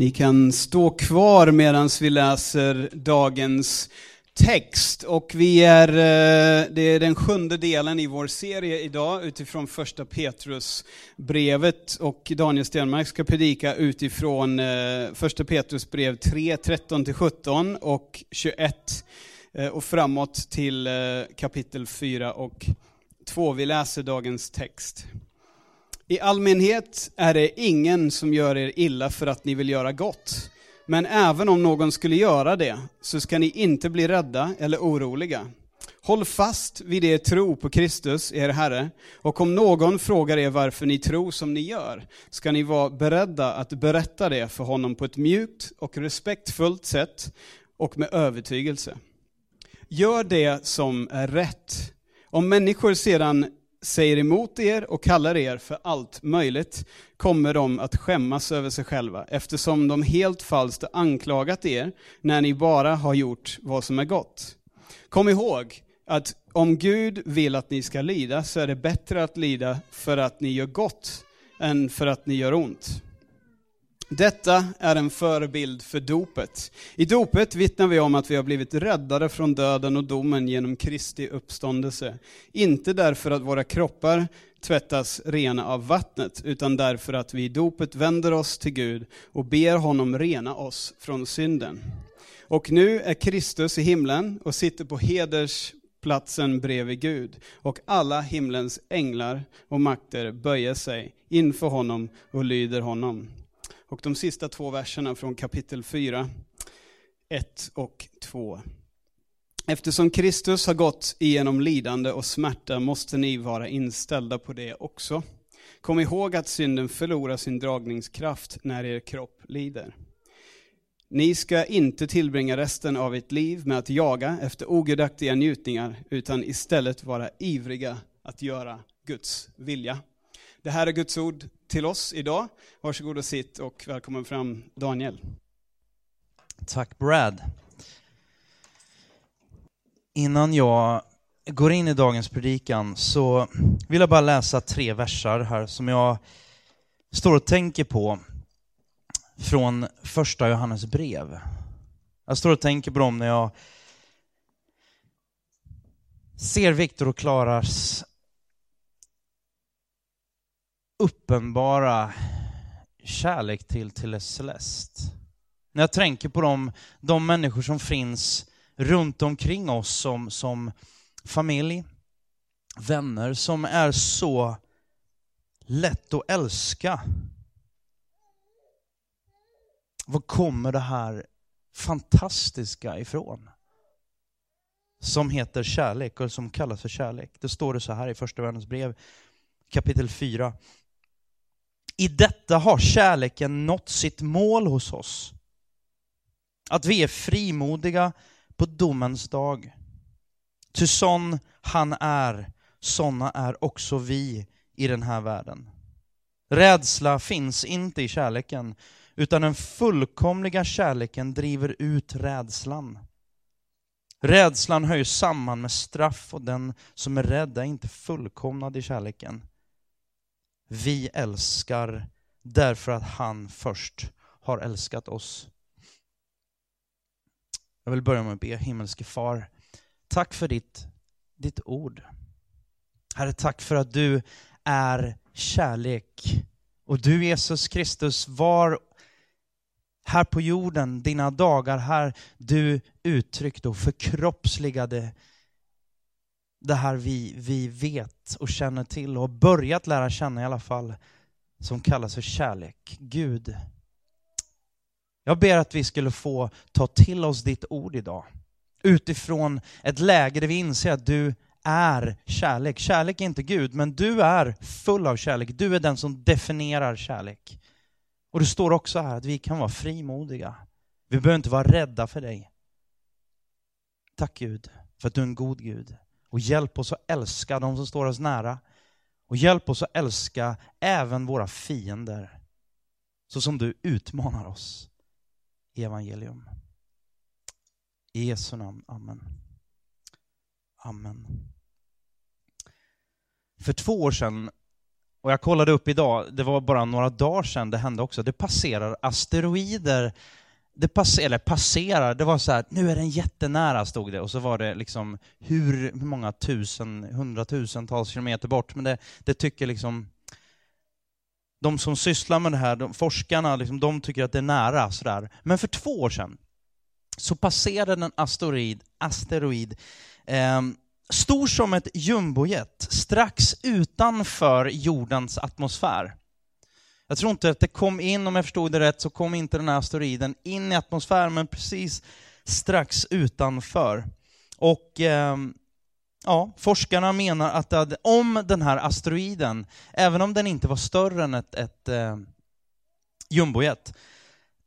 Ni kan stå kvar medan vi läser dagens text. Och vi är, eh, det är den sjunde delen i vår serie idag utifrån första Petrus brevet och Daniel Stenmark ska predika utifrån eh, första Petrus brev 3, 13-17 och 21 eh, och framåt till kapitel 4 och 2. Vi läser dagens text. I allmänhet är det ingen som gör er illa för att ni vill göra gott. Men även om någon skulle göra det, så ska ni inte bli rädda eller oroliga. Håll fast vid er tro på Kristus, er Herre, och om någon frågar er varför ni tror som ni gör, ska ni vara beredda att berätta det för honom på ett mjukt och respektfullt sätt och med övertygelse. Gör det som är rätt. Om människor sedan säger emot er och kallar er för allt möjligt, kommer de att skämmas över sig själva, eftersom de helt falskt anklagat er, när ni bara har gjort vad som är gott. Kom ihåg att om Gud vill att ni ska lida, så är det bättre att lida för att ni gör gott, än för att ni gör ont. Detta är en förebild för dopet. I dopet vittnar vi om att vi har blivit räddade från döden och domen genom Kristi uppståndelse. Inte därför att våra kroppar tvättas rena av vattnet, utan därför att vi i dopet vänder oss till Gud och ber honom rena oss från synden. Och nu är Kristus i himlen och sitter på hedersplatsen bredvid Gud, och alla himlens änglar och makter böjer sig inför honom och lyder honom. Och de sista två verserna från kapitel 4, 1 och 2. Eftersom Kristus har gått igenom lidande och smärta måste ni vara inställda på det också. Kom ihåg att synden förlorar sin dragningskraft när er kropp lider. Ni ska inte tillbringa resten av ert liv med att jaga efter ogudaktiga njutningar, utan istället vara ivriga att göra Guds vilja. Det här är Guds ord till oss idag. Varsågod och sitt och välkommen fram Daniel. Tack Brad. Innan jag går in i dagens predikan så vill jag bara läsa tre versar här som jag står och tänker på från första Johannes brev. Jag står och tänker på dem när jag ser Viktor och Klaras uppenbara kärlek till, till Celeste. När jag tänker på de, de människor som finns runt omkring oss som, som familj, vänner, som är så lätt att älska. Var kommer det här fantastiska ifrån? Som heter kärlek och som kallas för kärlek. Det står det så här i första världens brev kapitel 4. I detta har kärleken nått sitt mål hos oss. Att vi är frimodiga på domens dag. Ty sån han är, såna är också vi i den här världen. Rädsla finns inte i kärleken, utan den fullkomliga kärleken driver ut rädslan. Rädslan hör ju samman med straff och den som är rädd är inte fullkomnad i kärleken. Vi älskar därför att han först har älskat oss. Jag vill börja med att be, himmelske far, tack för ditt, ditt ord. Herre, tack för att du är kärlek. Och du Jesus Kristus var här på jorden, dina dagar här, du uttryckte och förkroppsligade det här vi, vi vet och känner till och har börjat lära känna i alla fall, som kallas för kärlek. Gud, jag ber att vi skulle få ta till oss ditt ord idag. Utifrån ett läge där vi inser att du är kärlek. Kärlek är inte Gud, men du är full av kärlek. Du är den som definierar kärlek. Och det står också här att vi kan vara frimodiga. Vi behöver inte vara rädda för dig. Tack Gud, för att du är en god Gud. Och hjälp oss att älska de som står oss nära. Och hjälp oss att älska även våra fiender. Så som du utmanar oss i evangelium. I Jesu namn. Amen. Amen. För två år sedan och jag kollade upp idag, det var bara några dagar sedan det hände också, det passerar asteroider det passer, eller passerar, det var så här, nu är den jättenära stod det, och så var det liksom hur, hur många tusen, hundratusentals kilometer bort, men det, det tycker liksom de som sysslar med det här, de, forskarna, liksom, de tycker att det är nära. Sådär. Men för två år sedan så passerade en asteroid, asteroid eh, stor som ett jumbojet, strax utanför jordens atmosfär. Jag tror inte att det kom in, om jag förstod det rätt, så kom inte den här asteroiden in i atmosfären, men precis strax utanför. Och eh, ja, forskarna menar att hade, om den här asteroiden, även om den inte var större än ett, ett eh, jumbojet,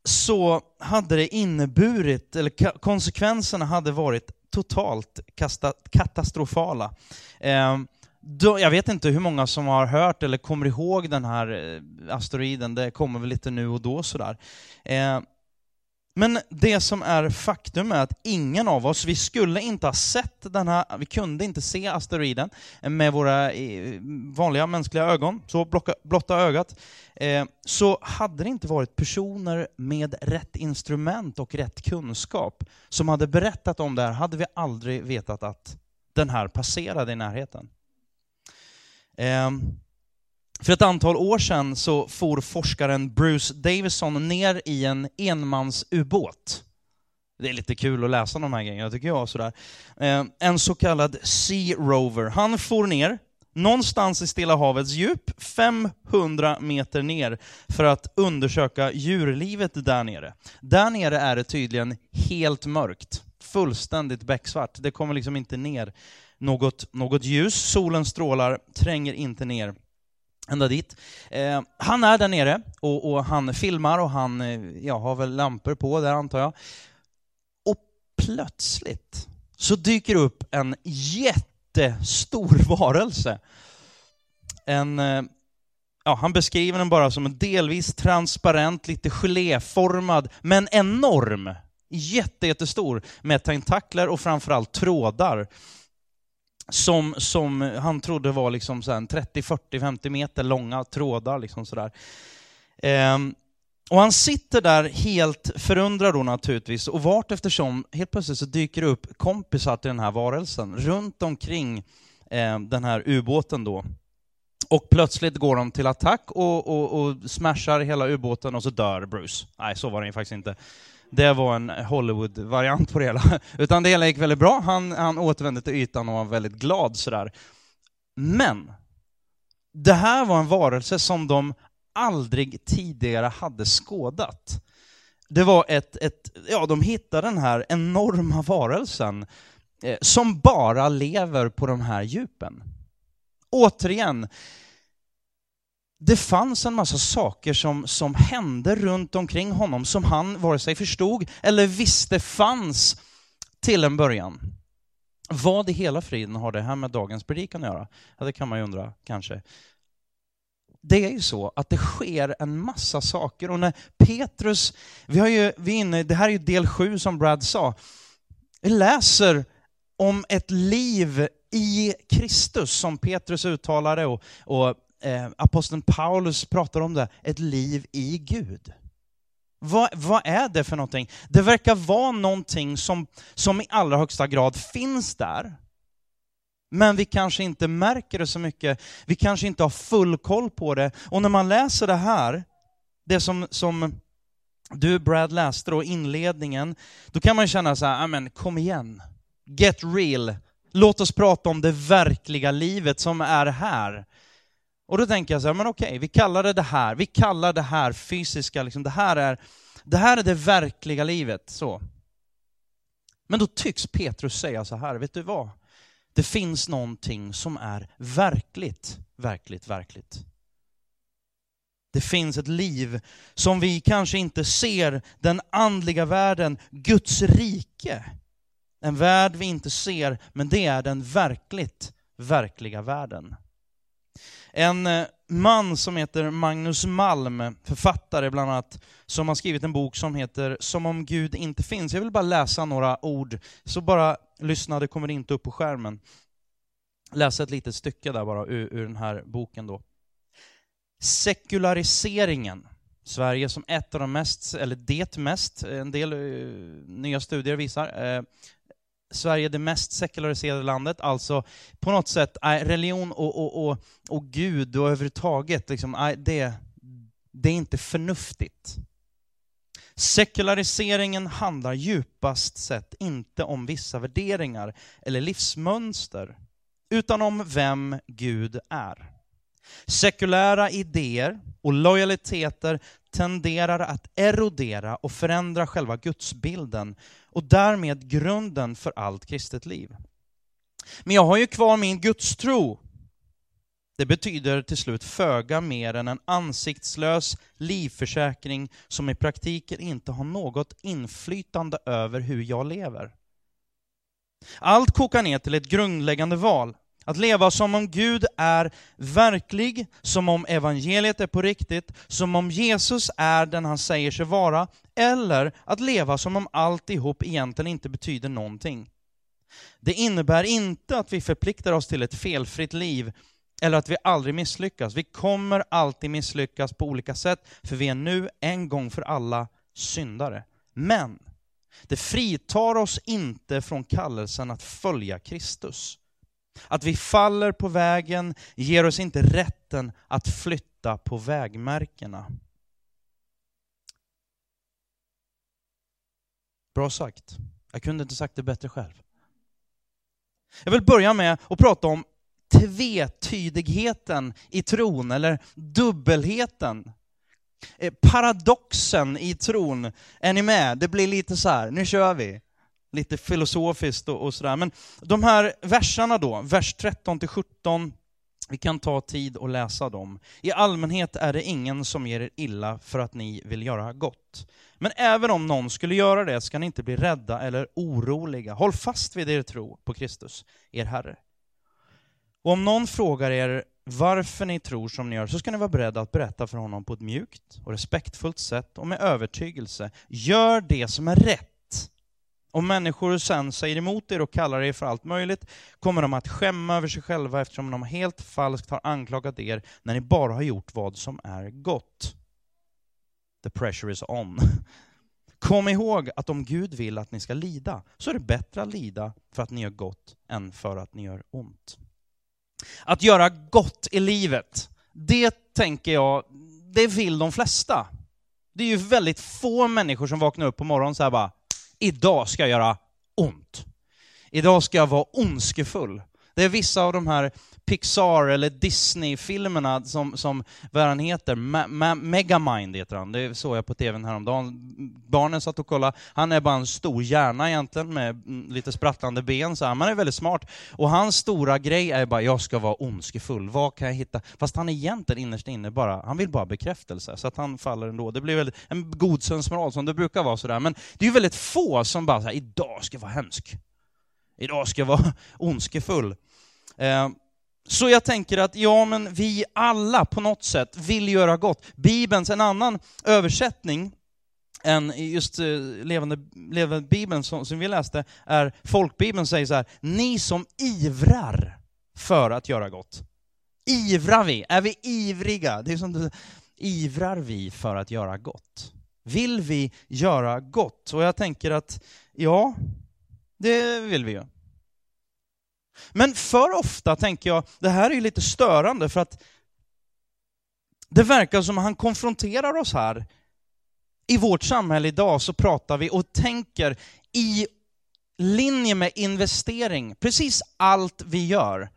så hade det inneburit, eller konsekvenserna hade varit totalt katastrofala. Eh, då, jag vet inte hur många som har hört eller kommer ihåg den här eh, asteroiden, det kommer väl lite nu och då sådär. Eh, men det som är faktum är att ingen av oss, vi skulle inte ha sett den här, vi kunde inte se asteroiden med våra eh, vanliga mänskliga ögon, så blotta ögat. Eh, så hade det inte varit personer med rätt instrument och rätt kunskap som hade berättat om det här, hade vi aldrig vetat att den här passerade i närheten. Ehm, för ett antal år sedan så for forskaren Bruce Davison ner i en enmansubåt. Det är lite kul att läsa de här grejerna, tycker jag. Sådär. Ehm, en så kallad Sea Rover. Han for ner, någonstans i Stilla havets djup, 500 meter ner, för att undersöka djurlivet där nere. Där nere är det tydligen helt mörkt, fullständigt becksvart. Det kommer liksom inte ner något, något ljus, solen strålar, tränger inte ner ända dit. Eh, han är där nere och, och, han filmar och han eh, ja, har väl lampor på där antar jag. Och plötsligt så dyker upp en jättestor varelse. En, eh, ja, han beskriver den bara som en delvis transparent, lite geléformad, men enorm. Jätte, jättestor med tentakler och framförallt trådar som, som han trodde var liksom 30, 40, 50 meter långa trådar. Liksom sådär. Ehm, och han sitter där helt förundrad då naturligtvis, och vart eftersom helt plötsligt så dyker det upp kompisar till den här varelsen runt omkring eh, den här ubåten då. Och plötsligt går de till attack och, och, och smashar hela ubåten och så dör Bruce. Nej, så var det faktiskt inte det var en Hollywood-variant på det hela. Utan det hela gick väldigt bra, han, han återvände till ytan och var väldigt glad sådär. Men, det här var en varelse som de aldrig tidigare hade skådat. Det var ett, ett ja de hittade den här enorma varelsen eh, som bara lever på de här djupen. Återigen, det fanns en massa saker som, som hände runt omkring honom som han vare sig förstod eller visste fanns till en början. Vad i hela friden har det här med dagens predikan att göra? Ja, det kan man ju undra, kanske. Det är ju så att det sker en massa saker och när Petrus, vi har ju, vi inne, det här är ju del sju som Brad sa, vi läser om ett liv i Kristus som Petrus uttalade och, och eh, aposteln Paulus pratar om det, ett liv i Gud. Vad, vad, är det för någonting? Det verkar vara någonting som, som i allra högsta grad finns där. Men vi kanske inte märker det så mycket, vi kanske inte har full koll på det. Och när man läser det här, det som, som du Brad läste då, inledningen, då kan man känna så här, ah, men kom igen, get real, låt oss prata om det verkliga livet som är här. Och då tänker jag så här, men okej, vi kallar det det här, vi kallar det här fysiska, liksom, det, här är, det här är det verkliga livet. så. Men då tycks Petrus säga så här, vet du vad? Det finns någonting som är verkligt, verkligt, verkligt. Det finns ett liv som vi kanske inte ser, den andliga världen, Guds rike. En värld vi inte ser, men det är den verkligt, verkliga världen. En eh, man som heter Magnus Malm, författare bland annat, som har skrivit en bok som heter Som om Gud inte finns. Jag vill bara läsa några ord, så bara lyssna, det kommer inte upp på skärmen. Läsa ett litet stycke där bara ur, ur den här boken då. sekulariseringen. Sverige som ett av de mest, eller det mest, en del uh, nya studier visar, uh, Sverige det mest sekulariserade landet, alltså på något sätt eh, religion och, och, och, och Gud och överhuvudtaget, liksom, eh, det, det är inte förnuftigt. Sekulariseringen handlar djupast sett inte om vissa värderingar eller livsmönster, utan om vem Gud är. Sekulära idéer och lojaliteter tenderar att erodera och förändra själva gudsbilden och därmed grunden för allt kristet liv. Men jag har ju kvar min gudstro. Det betyder till slut föga mer än en ansiktslös livförsäkring som i praktiken inte har något inflytande över hur jag lever. Allt kokar ner till ett grundläggande val. Att leva som om Gud är verklig, som om evangeliet är på riktigt, som om Jesus är den han säger sig vara, eller att leva som om alltihop egentligen inte betyder någonting. Det innebär inte att vi förpliktar oss till ett felfritt liv, eller att vi aldrig misslyckas. Vi kommer alltid misslyckas på olika sätt, för vi är nu en gång för alla syndare. Men det fritar oss inte från kallelsen att följa Kristus. Att vi faller på vägen ger oss inte rätten att flytta på vägmärkena. Bra sagt. Jag kunde inte sagt det bättre själv. Jag vill börja med att prata om tvetydigheten i tron, eller dubbelheten. Eh, paradoxen i tron. Är ni med? Det blir lite så här, nu kör vi lite filosofiskt och, och sådär. Men de här verserna då, vers 13 till 17, vi kan ta tid och läsa dem. I allmänhet är det ingen som ger er illa för att ni vill göra gott. Men även om någon skulle göra det ska ni inte bli rädda eller oroliga. Håll fast vid er tro på Kristus, er Herre. Och om någon frågar er varför ni tror som ni gör, så ska ni vara beredda att berätta för honom på ett mjukt och respektfullt sätt och med övertygelse. Gör det som är rätt om människor sen säger emot er och kallar er för allt möjligt kommer de att skämma över sig själva eftersom de helt falskt har anklagat er när ni bara har gjort vad som är gott. The pressure is on. Kom ihåg att om Gud vill att ni ska lida, så är det bättre att lida för att ni gör gott än för att ni gör ont. Att göra gott i livet, det tänker jag, det vill de flesta. Det är ju väldigt få människor som vaknar upp på morgonen så här bara, idag ska jag göra ont. Idag ska jag vara ondskefull. Det är vissa av de här Pixar eller Disney-filmerna som, som vad han heter, Ma Ma Megamind heter han, det såg jag på tvn häromdagen. Barnen satt och kollade, han är bara en stor hjärna egentligen med lite sprattlande ben, så han är väldigt smart. Och hans stora grej är bara, jag ska vara ondskefull, vad kan jag hitta? Fast han är egentligen innerst inne bara, han vill bara bekräftelse, så att han faller ändå. Det blir väl en god sensmoral som det brukar vara sådär, men det är ju väldigt få som bara, så här, idag ska jag vara hemsk. Idag ska jag vara ondskefull. Eh, så jag tänker att ja, men vi alla på något sätt vill göra gott. Bibelns, en annan översättning än just eh, levande, levande Bibeln som, som vi läste, är folkbibeln säger så här, ni som ivrar för att göra gott. Ivrar vi? Är vi ivriga? Det är som du, ivrar vi för att göra gott? Vill vi göra gott? Och jag tänker att ja, det vill vi ju. Men för ofta tänker jag, det här är ju lite störande för att det verkar som att han konfronterar oss här. I vårt samhälle idag så pratar vi och tänker i linje med investering. Precis allt vi gör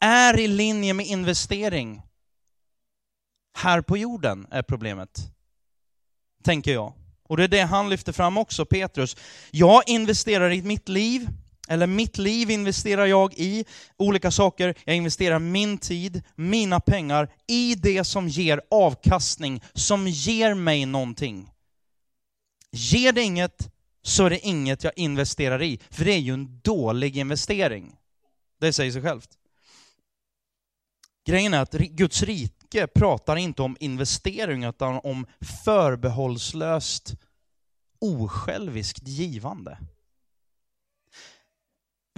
är i linje med investering. Här på jorden är problemet, tänker jag. Och det är det han lyfter fram också, Petrus. Jag investerar i mitt liv, eller mitt liv investerar jag i olika saker. Jag investerar min tid, mina pengar i det som ger avkastning, som ger mig någonting. Ger det inget så är det inget jag investerar i, för det är ju en dålig investering. Det säger sig självt. Grejen är att Guds rike pratar inte om investering utan om förbehållslöst osjälviskt givande.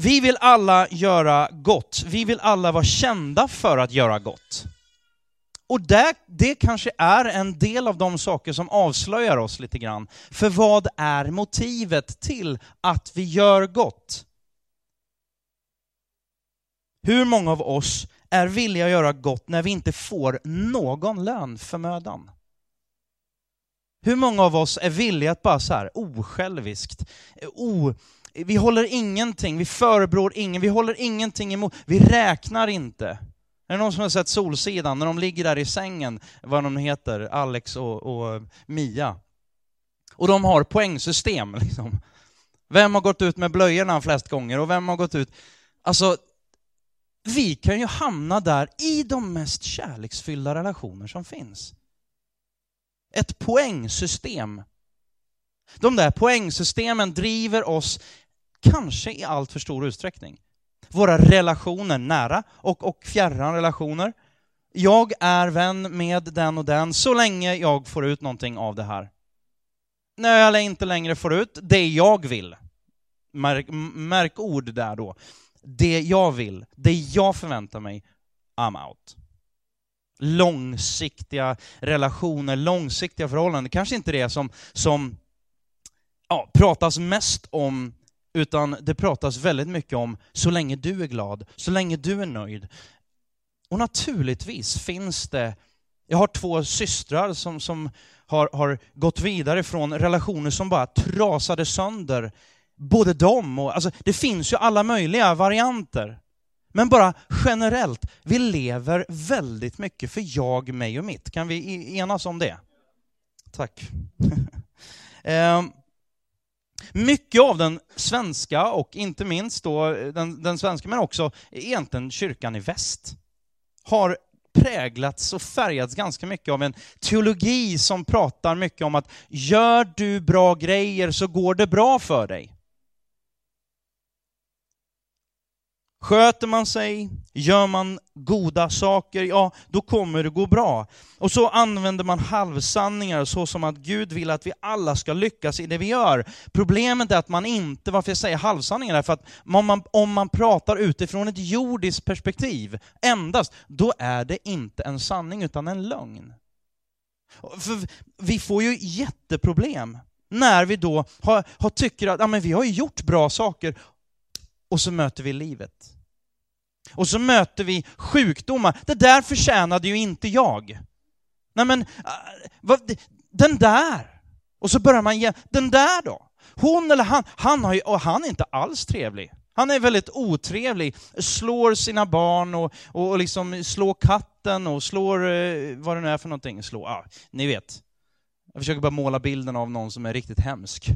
Vi vill alla göra gott. Vi vill alla vara kända för att göra gott. Och det, det kanske är en del av de saker som avslöjar oss lite grann. För vad är motivet till att vi gör gott? Hur många av oss är villiga att göra gott när vi inte får någon lön för mödan? Hur många av oss är villiga att bara så här osjälviskt, o, vi håller ingenting, vi förebrår ingen, vi håller ingenting emot, vi räknar inte. Är det någon som har sett Solsidan, när de ligger där i sängen, vad de heter, Alex och, och eh, Mia? Och de har poängsystem liksom. Vem har gått ut med blöjorna flest gånger och vem har gått ut... Alltså, vi kan ju hamna där i de mest kärleksfyllda relationer som finns. Ett poängsystem. De där poängsystemen driver oss, kanske i allt för stor utsträckning. Våra relationer, nära och, och fjärran relationer. Jag är vän med den och den så länge jag får ut någonting av det här. När jag inte längre får ut det jag vill, märk, märk ord där då, det jag vill, det jag förväntar mig, I'm out. Långsiktiga relationer, långsiktiga förhållanden, kanske inte det som, som ja, pratas mest om, utan det pratas väldigt mycket om så länge du är glad, så länge du är nöjd. Och naturligtvis finns det, jag har två systrar som, som har, har gått vidare från relationer som bara trasade sönder både dem och, alltså det finns ju alla möjliga varianter. Men bara generellt, vi lever väldigt mycket för jag, mig och mitt. Kan vi enas om det? Tack. eh, mycket av den svenska, och inte minst då den, den svenska, men också egentligen kyrkan i väst, har präglats och färgats ganska mycket av en teologi som pratar mycket om att gör du bra grejer så går det bra för dig. Sköter man sig, gör man goda saker, ja, då kommer det gå bra. Och så använder man halvsanningar så som att Gud vill att vi alla ska lyckas i det vi gör. Problemet är att man inte, varför jag säger halvsanningar, är för att om man, om man pratar utifrån ett jordiskt perspektiv endast, då är det inte en sanning utan en lögn. För vi får ju jätteproblem när vi då har, har tycker att ja, men vi har gjort bra saker och så möter vi livet. Och så möter vi sjukdomar. Det där förtjänade ju inte jag. Nej men, äh, vad, den där. Och så börjar man ge, den där då? Hon eller han, han, har ju, och han är inte alls trevlig. Han är väldigt otrevlig, slår sina barn och, och, liksom slår katten och slår eh, vad det nu är för någonting. Slår, ah, ni vet. Jag försöker bara måla bilden av någon som är riktigt hemsk.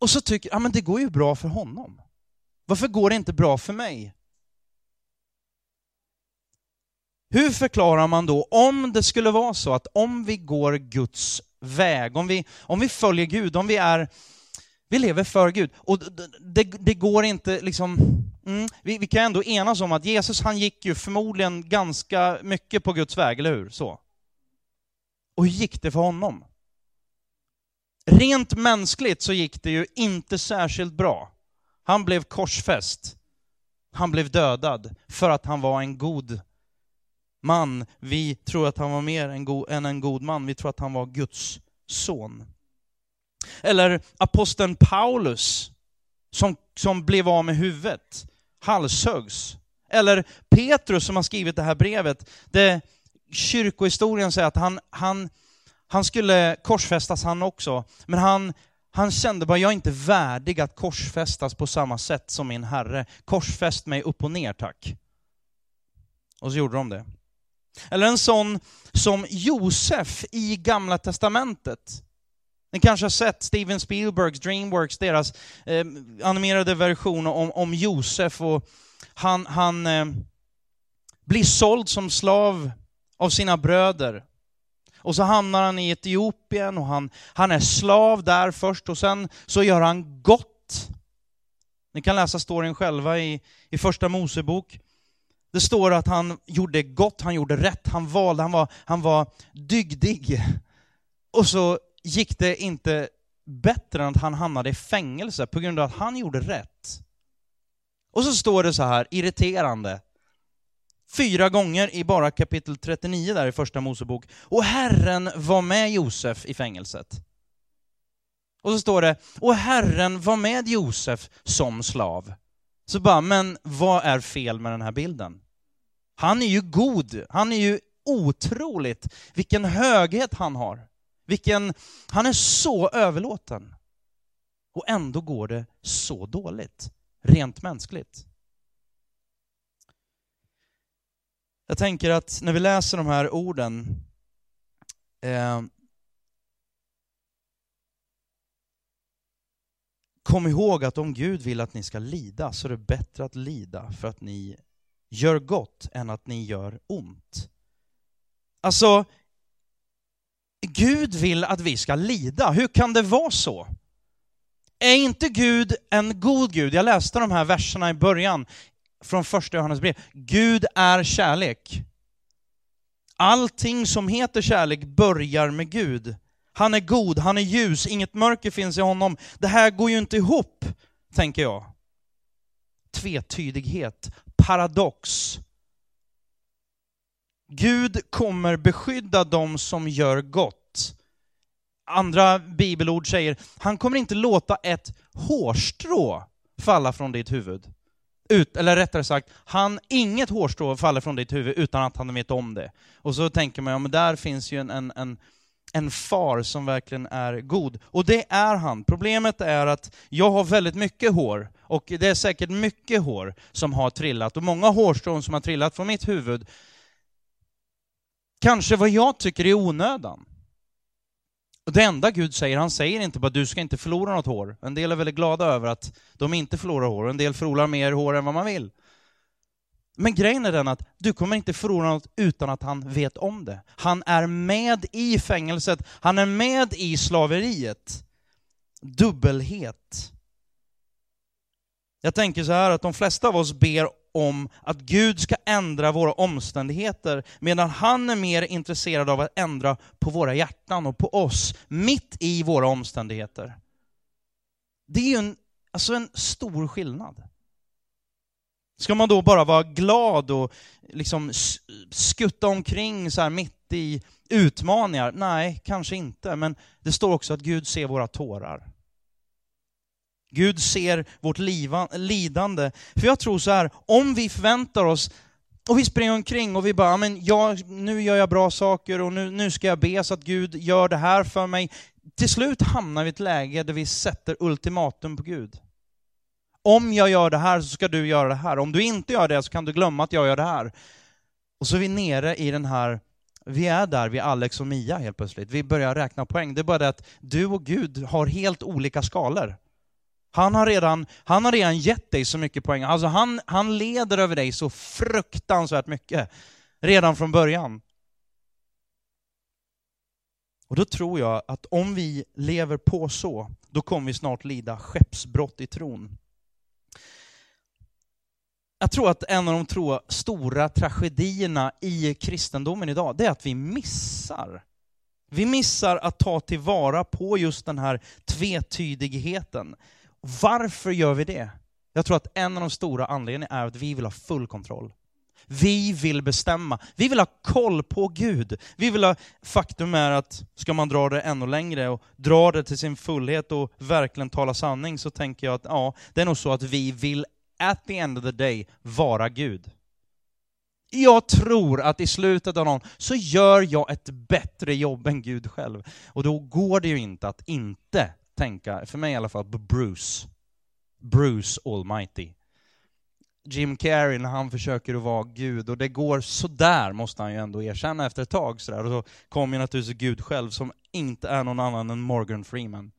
Och så tycker jag, ja men det går ju bra för honom. Varför går det inte bra för mig? Hur förklarar man då, om det skulle vara så att om vi går Guds väg, om vi, om vi följer Gud, om vi är, vi lever för Gud, och det, det går inte liksom, mm, vi, vi, kan ändå enas om att Jesus han gick ju förmodligen ganska mycket på Guds väg, eller hur? Så. Och hur gick det för honom? Rent mänskligt så gick det ju inte särskilt bra. Han blev korsfäst. Han blev dödad för att han var en god man. Vi tror att han var mer än en god man. Vi tror att han var Guds son. Eller aposteln Paulus som, som blev av med huvudet, halshögs. Eller Petrus som har skrivit det här brevet. Det, kyrkohistorien säger att han, han han skulle korsfästas han också, men han, han kände bara, jag är inte värdig att korsfästas på samma sätt som min Herre. Korsfäst mig upp och ner tack. Och så gjorde de det. Eller en sån som Josef i Gamla Testamentet. Ni kanske har sett Steven Spielbergs Dreamworks, deras eh, animerade version om, om Josef och han, han eh, blir såld som slav av sina bröder. Och så hamnar han i Etiopien och han, han är slav där först och sen så gör han gott. Ni kan läsa storyn själva i, i första Mosebok. Det står att han gjorde gott, han gjorde rätt, han valde, han var, han var dygdig. Och så gick det inte bättre än att han hamnade i fängelse på grund av att han gjorde rätt. Och så står det så här, irriterande, fyra gånger i bara kapitel 39 där i första Mosebok. Och Herren var med Josef i fängelset. Och så står det, och Herren var med Josef som slav. Så bara, men vad är fel med den här bilden? Han är ju god, han är ju otroligt, vilken höghet han har. Vilken, han är så överlåten. Och ändå går det så dåligt, rent mänskligt. Jag tänker att när vi läser de här orden eh, Kom ihåg att om Gud vill att ni ska lida så är det bättre att lida för att ni gör gott än att ni gör ont. Alltså, Gud vill att vi ska lida. Hur kan det vara så? Är inte Gud en god Gud? Jag läste de här verserna i början från första Johannes brev. Gud är kärlek. Allting som heter kärlek börjar med Gud. Han är god, han är ljus, inget mörker finns i honom. Det här går ju inte ihop, tänker jag. Tvetydighet, paradox. Gud kommer beskydda dem som gör gott. Andra bibelord säger, han kommer inte låta ett hårstrå falla från ditt huvud. Ut, eller rättare sagt, han, inget hårstrå faller från ditt huvud utan att han vet om det. Och så tänker man, ja men där finns ju en, en, en en far som verkligen är god. Och det är han. Problemet är att jag har väldigt mycket hår, och det är säkert mycket hår som har trillat, och många hårstrån som har trillat från mitt huvud. Kanske vad jag tycker är onödan. Och det enda Gud säger, han säger inte bara du ska inte förlora något hår. En del är väldigt glada över att de inte förlorar hår, en del förlorar mer hår än vad man vill. Men grejen är den att du kommer inte förlora något utan att han vet om det. Han är med i fängelset, han är med i slaveriet. Dubbelhet. Jag tänker så här att de flesta av oss ber om att Gud ska ändra våra omständigheter, medan han är mer intresserad av att ändra på våra hjärtan och på oss, mitt i våra omständigheter. Det är ju en, alltså en stor skillnad. Ska man då bara vara glad och liksom skutta omkring så här mitt i utmaningar? Nej, kanske inte. Men det står också att Gud ser våra tårar. Gud ser vårt lidande. För jag tror så här, om vi förväntar oss och vi springer omkring och vi bara, men jag, nu gör jag bra saker och nu, nu ska jag be så att Gud gör det här för mig. Till slut hamnar vi i ett läge där vi sätter ultimatum på Gud om jag gör det här så ska du göra det här. Om du inte gör det så kan du glömma att jag gör det här. Och så är vi nere i den här, vi är där vid Alex och Mia helt plötsligt. Vi börjar räkna poäng. Det är bara det att du och Gud har helt olika skalor. Han har redan, han har redan gett dig så mycket poäng. Alltså han, han leder över dig så fruktansvärt mycket. Redan från början. Och då tror jag att om vi lever på så, då kommer vi snart lida skeppsbrott i tron. Jag tror att en av de tro, stora tragedierna i kristendomen idag, det är att vi missar. Vi missar att ta tillvara på just den här tvetydigheten. Varför gör vi det? Jag tror att en av de stora anledningarna är att vi vill ha full kontroll. Vi vill bestämma. Vi vill ha koll på Gud. Vi vill ha, faktum är att ska man dra det ännu längre och dra det till sin fullhet och verkligen tala sanning så tänker jag att ja, det är nog så att vi vill at the end of the day vara Gud. Jag tror att i slutet av någon så gör jag ett bättre jobb än Gud själv. Och då går det ju inte att inte tänka, för mig i alla fall, på Bruce. Bruce Almighty. Jim Carrey när han försöker att vara Gud, och det går sådär måste han ju ändå erkänna efter ett tag. Sådär. Och så kommer ju naturligtvis Gud själv som inte är någon annan än Morgan Freeman.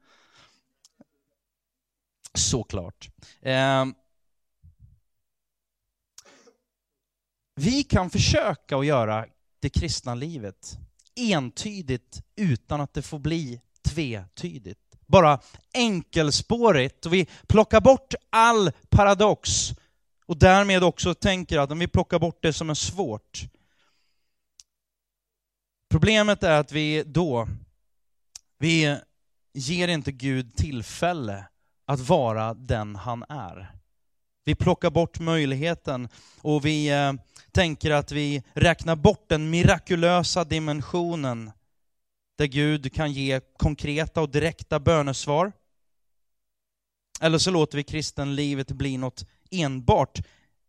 Såklart. Eh, Vi kan försöka att göra det kristna livet entydigt utan att det får bli tvetydigt. Bara enkelspårigt och vi plockar bort all paradox och därmed också tänker att om vi plockar bort det som är svårt. Problemet är att vi då, vi ger inte Gud tillfälle att vara den han är. Vi plockar bort möjligheten och vi eh, tänker att vi räknar bort den mirakulösa dimensionen där Gud kan ge konkreta och direkta bönesvar. Eller så låter vi kristenlivet bli något enbart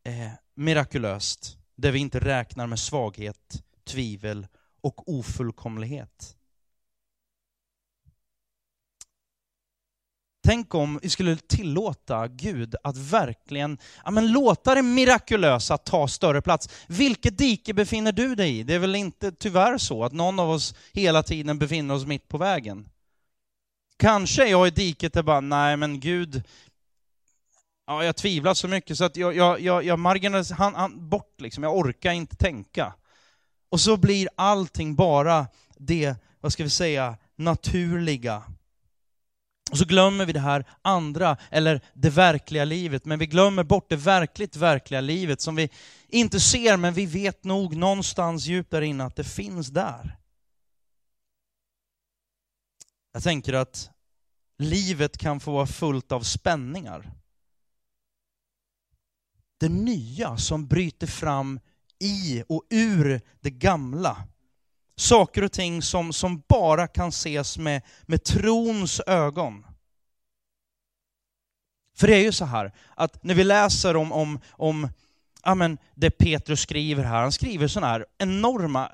eh, mirakulöst, där vi inte räknar med svaghet, tvivel och ofullkomlighet. Tänk om vi skulle tillåta Gud att verkligen ja, men låta det mirakulösa ta större plats. Vilket dike befinner du dig i? Det är väl inte tyvärr så att någon av oss hela tiden befinner oss mitt på vägen. Kanske är jag i diket där bara, nej men Gud, ja, jag tvivlar så mycket så att jag, jag, jag, jag marginaliserar, han, han, bort liksom, jag orkar inte tänka. Och så blir allting bara det, vad ska vi säga, naturliga. Och så glömmer vi det här andra, eller det verkliga livet, men vi glömmer bort det verkligt verkliga livet som vi inte ser, men vi vet nog någonstans djupt där inne att det finns där. Jag tänker att livet kan få vara fullt av spänningar. Det nya som bryter fram i och ur det gamla. Saker och ting som, som bara kan ses med, med trons ögon. För det är ju så här, att när vi läser om, om, om ja, men det Petrus skriver här, han skriver sådana här enorma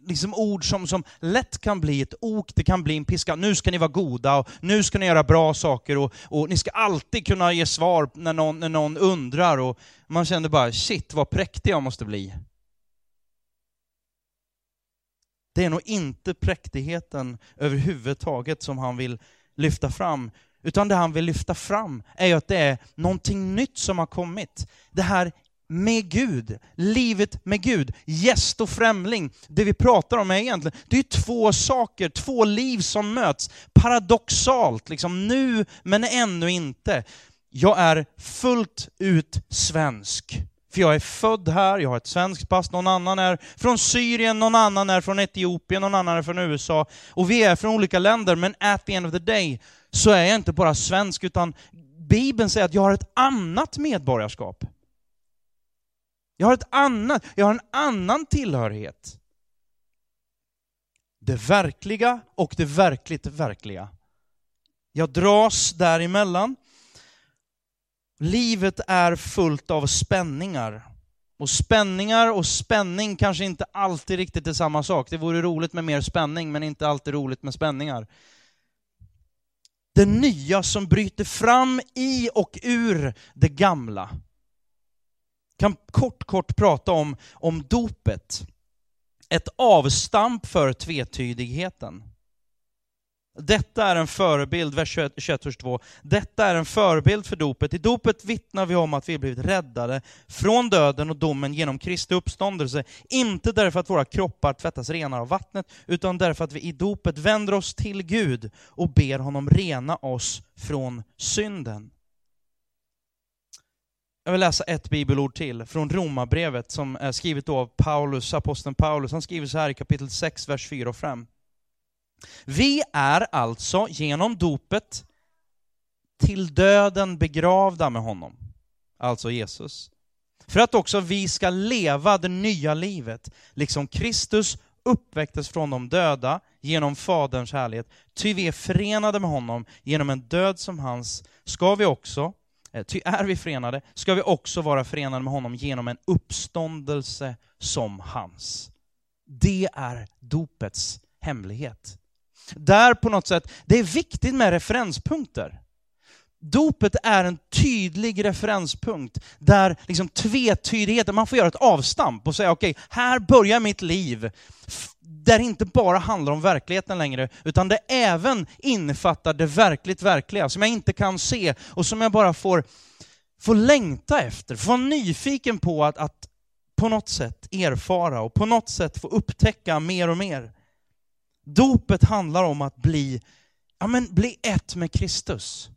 liksom ord som, som lätt kan bli ett ok, det kan bli en piska. Nu ska ni vara goda och nu ska ni göra bra saker och, och ni ska alltid kunna ge svar när någon, när någon undrar. Och man känner bara, shit vad präktig jag måste bli. Det är nog inte präktigheten överhuvudtaget som han vill lyfta fram, utan det han vill lyfta fram är ju att det är någonting nytt som har kommit. Det här med Gud, livet med Gud, gäst och främling. Det vi pratar om är egentligen, det är två saker, två liv som möts. Paradoxalt, liksom nu men ännu inte. Jag är fullt ut svensk. För jag är född här, jag har ett svenskt pass, någon annan är från Syrien, någon annan är från Etiopien, någon annan är från USA. Och vi är från olika länder, men at the end of the day så är jag inte bara svensk, utan Bibeln säger att jag har ett annat medborgarskap. Jag har ett annat, jag har en annan tillhörighet. Det verkliga och det verkligt verkliga. Jag dras däremellan. Livet är fullt av spänningar. Och spänningar och spänning kanske inte alltid riktigt är samma sak. Det vore roligt med mer spänning, men inte alltid roligt med spänningar. Det nya som bryter fram i och ur det gamla kan kort, kort prata om, om dopet. Ett avstamp för tvetydigheten. Detta är en förebild, vers 21, vers 2. Detta är en förebild för dopet. I dopet vittnar vi om att vi blivit räddade från döden och domen genom Kristi uppståndelse. Inte därför att våra kroppar tvättas rena av vattnet, utan därför att vi i dopet vänder oss till Gud och ber honom rena oss från synden. Jag vill läsa ett bibelord till från Romarbrevet som är skrivet av Paulus, aposteln Paulus. Han skriver så här i kapitel 6, vers 4 och 5. Vi är alltså genom dopet till döden begravda med honom, alltså Jesus. För att också vi ska leva det nya livet, liksom Kristus uppväcktes från de döda genom Faderns härlighet. Ty vi är förenade med honom genom en död som hans, ska vi också eh, ty är vi förenade ska vi också vara förenade med honom genom en uppståndelse som hans. Det är dopets hemlighet. Där på något sätt, det är viktigt med referenspunkter. Dopet är en tydlig referenspunkt där liksom tvetydigheten, man får göra ett avstamp och säga okej, okay, här börjar mitt liv. Där det inte bara handlar om verkligheten längre, utan det även innefattar det verkligt verkliga, som jag inte kan se och som jag bara får, får längta efter, få vara nyfiken på att, att på något sätt erfara och på något sätt få upptäcka mer och mer. Dopet handlar om att bli, ja men bli ett med Kristus.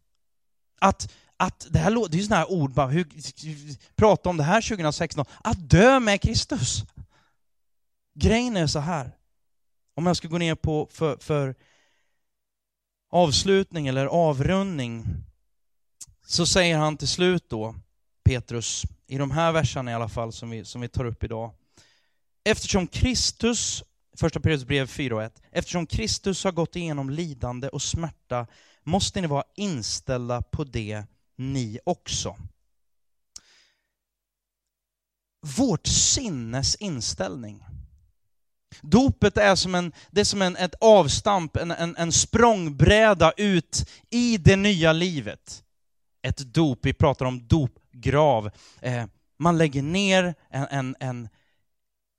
Att, att det här låter, det är ju sådana här ord, bara, hur, prata om det här 2016, att dö med Kristus. Grejen är så här, om jag ska gå ner på för, för avslutning eller avrundning, så säger han till slut då, Petrus, i de här verserna i alla fall som vi, som vi tar upp idag. Eftersom Kristus, första Petrus brev 4 och 1, eftersom Kristus har gått igenom lidande och smärta måste ni vara inställda på det ni också. Vårt sinnes inställning. Dopet är som, en, det är som en, ett avstamp, en, en, en språngbräda ut i det nya livet. Ett dop, vi pratar om dopgrav. Eh, man lägger ner en, en, en,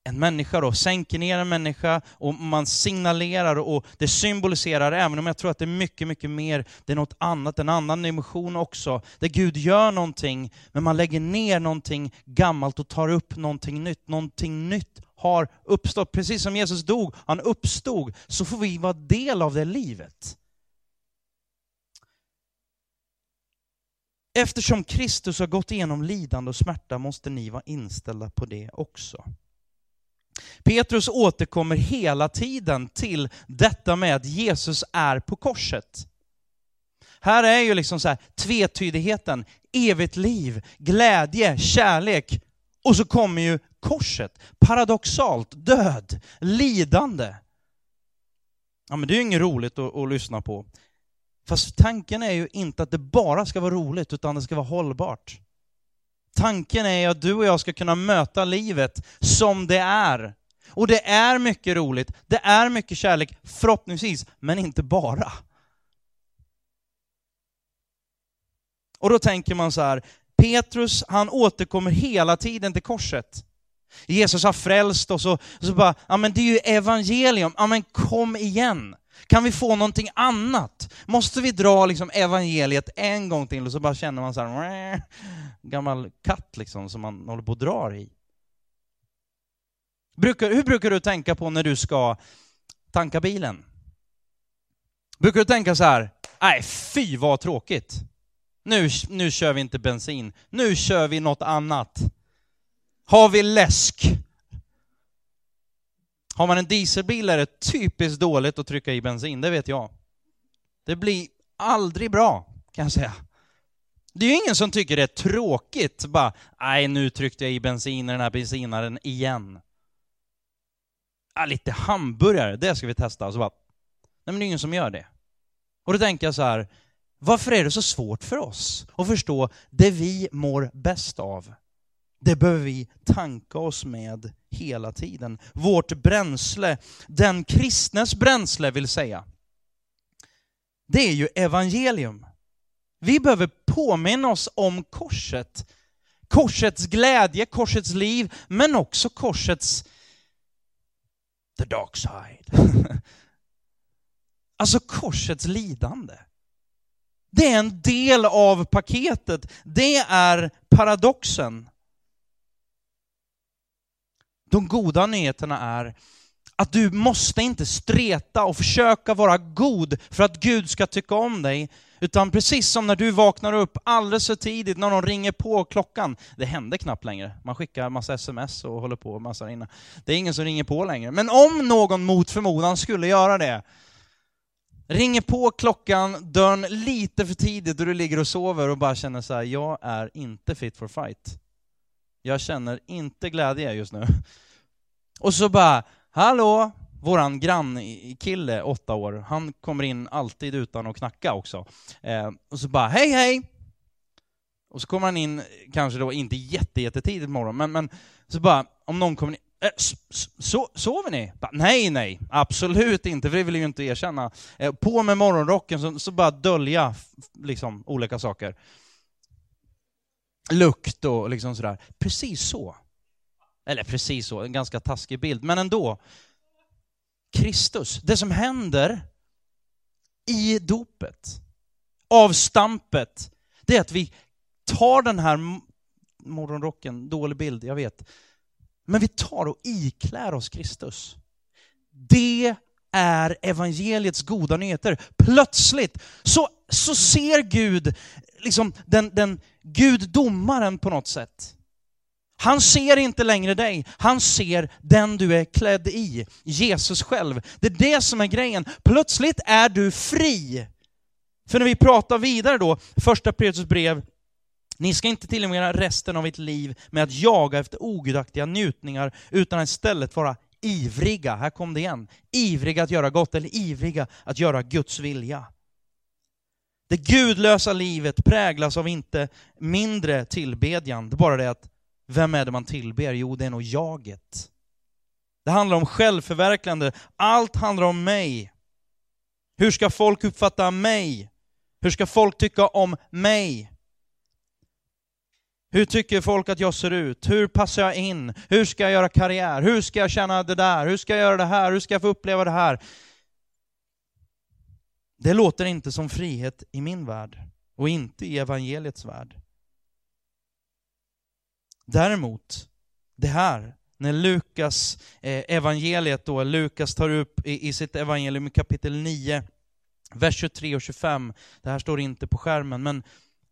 en människa då, sänker ner en människa och man signalerar och det symboliserar, även om jag tror att det är mycket, mycket mer, det är något annat, en annan dimension också, där Gud gör någonting, men man lägger ner någonting gammalt och tar upp någonting nytt. Någonting nytt har uppstått. Precis som Jesus dog, han uppstod, så får vi vara del av det livet. Eftersom Kristus har gått igenom lidande och smärta måste ni vara inställda på det också. Petrus återkommer hela tiden till detta med att Jesus är på korset. Här är ju liksom så här tvetydigheten, evigt liv, glädje, kärlek och så kommer ju korset. Paradoxalt, död, lidande. Ja men det är ju inget roligt att, att lyssna på. Fast tanken är ju inte att det bara ska vara roligt, utan det ska vara hållbart. Tanken är att du och jag ska kunna möta livet som det är. Och det är mycket roligt, det är mycket kärlek, förhoppningsvis, men inte bara. Och då tänker man så här, Petrus han återkommer hela tiden till korset. Jesus har frälst oss och så bara, ja men det är ju evangelium, ja men kom igen. Kan vi få någonting annat? Måste vi dra liksom evangeliet en gång till och så bara känner man så här, gammal katt liksom som man håller på och drar i. Brukar, hur brukar du tänka på när du ska tanka bilen? Brukar du tänka så här, nej fy vad tråkigt. Nu, nu kör vi inte bensin, nu kör vi något annat. Har vi läsk? Har man en dieselbil är det typiskt dåligt att trycka i bensin, det vet jag. Det blir aldrig bra, kan jag säga. Det är ju ingen som tycker det är tråkigt, bara, nej nu tryckte jag i bensin i den här bensinaren igen. Ah, lite hamburgare, det ska vi testa. Och Så bara, nej men det är ingen som gör det. Och då tänker jag så här, varför är det så svårt för oss att förstå det vi mår bäst av? Det behöver vi tanka oss med hela tiden. Vårt bränsle, den kristnes bränsle vill säga, det är ju evangelium. Vi behöver påminna oss om korset. Korsets glädje, korsets liv, men också korsets the dark side. alltså korsets lidande. Det är en del av paketet. Det är paradoxen. De goda nyheterna är att du måste inte streta och försöka vara god för att Gud ska tycka om dig. Utan precis som när du vaknar upp alldeles för tidigt när någon ringer på klockan. Det händer knappt längre. Man skickar massa sms och håller på massa innan. Det är ingen som ringer på längre. Men om någon mot förmodan skulle göra det, ringer på klockan, dörren lite för tidigt och du ligger och sover och bara känner så här, jag är inte fit for fight. Jag känner inte glädje just nu. Och så bara, hallå, våran grannkille, åtta år, han kommer in alltid utan att knacka också. Eh, och så bara, hej hej! Och så kommer han in, kanske då inte jättejättetidigt på morgonen, men, men så bara, om någon kommer in, eh, so, sover ni? Bara, nej, nej, absolut inte, för det vill jag ju inte erkänna. Eh, på med morgonrocken, så, så bara dölja liksom olika saker. Lukt och liksom sådär. Precis så. Eller precis så, en ganska taskig bild, men ändå. Kristus. Det som händer i dopet, avstampet, det är att vi tar den här morgonrocken, dålig bild, jag vet, men vi tar och iklär oss Kristus. Det är evangeliets goda nyheter. Plötsligt så, så ser Gud, liksom den, den Gud domaren på något sätt, han ser inte längre dig, han ser den du är klädd i, Jesus själv. Det är det som är grejen. Plötsligt är du fri. För när vi pratar vidare då, första Petrus brev Ni ska inte tillbringa resten av ert liv med att jaga efter ogudaktiga njutningar, utan istället vara ivriga, här kom det igen, ivriga att göra gott eller ivriga att göra Guds vilja. Det gudlösa livet präglas av inte mindre tillbedjan, det är bara det att vem är det man tillber? Jo, det är nog jaget. Det handlar om självförverkligande, allt handlar om mig. Hur ska folk uppfatta mig? Hur ska folk tycka om mig? Hur tycker folk att jag ser ut? Hur passar jag in? Hur ska jag göra karriär? Hur ska jag känna det där? Hur ska jag göra det här? Hur ska jag få uppleva det här? Det låter inte som frihet i min värld och inte i evangeliets värld. Däremot, det här, när Lukas eh, evangeliet då, Lukas tar upp i, i sitt evangelium i kapitel 9, vers 23 och 25, det här står inte på skärmen, men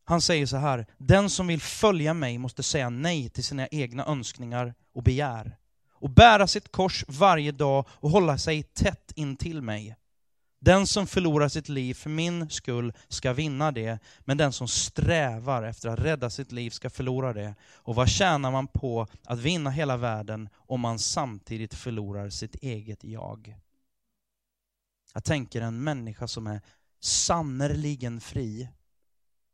han säger så här, den som vill följa mig måste säga nej till sina egna önskningar och begär och bära sitt kors varje dag och hålla sig tätt in till mig. Den som förlorar sitt liv för min skull ska vinna det, men den som strävar efter att rädda sitt liv ska förlora det. Och vad tjänar man på att vinna hela världen om man samtidigt förlorar sitt eget jag? Jag tänker en människa som är sannerligen fri,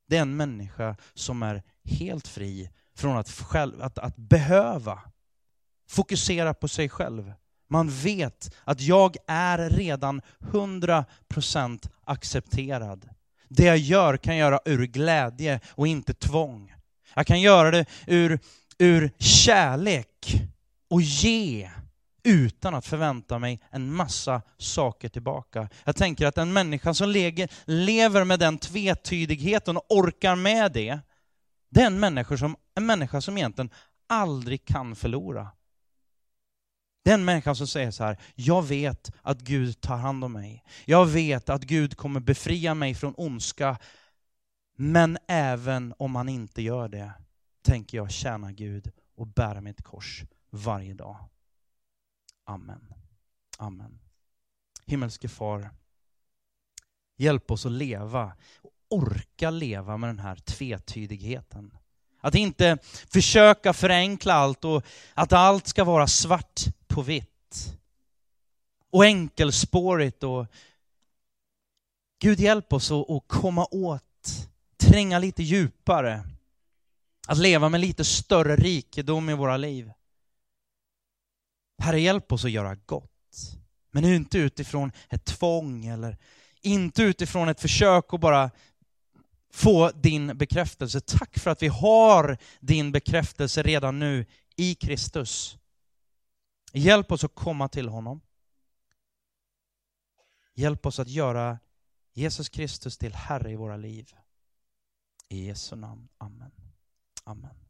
det är en människa som är helt fri från att, själv, att, att behöva fokusera på sig själv. Man vet att jag är redan 100% accepterad. Det jag gör kan jag göra ur glädje och inte tvång. Jag kan göra det ur, ur kärlek och ge utan att förvänta mig en massa saker tillbaka. Jag tänker att en människa som lever med den tvetydigheten och orkar med det, det är en människa som, en människa som egentligen aldrig kan förlora. Den människan som säger så här, jag vet att Gud tar hand om mig. Jag vet att Gud kommer befria mig från ondska. Men även om han inte gör det, tänker jag tjäna Gud och bära mitt kors varje dag. Amen. Amen. Himmelske far, hjälp oss att leva, orka leva med den här tvetydigheten. Att inte försöka förenkla allt och att allt ska vara svart på vitt. Och enkelspårigt och Gud hjälp oss att komma åt, tränga lite djupare. Att leva med lite större rikedom i våra liv. Herre, hjälp oss att göra gott. Men inte utifrån ett tvång eller inte utifrån ett försök att bara få din bekräftelse. Tack för att vi har din bekräftelse redan nu i Kristus. Hjälp oss att komma till honom. Hjälp oss att göra Jesus Kristus till Herre i våra liv. I Jesu namn. Amen. Amen.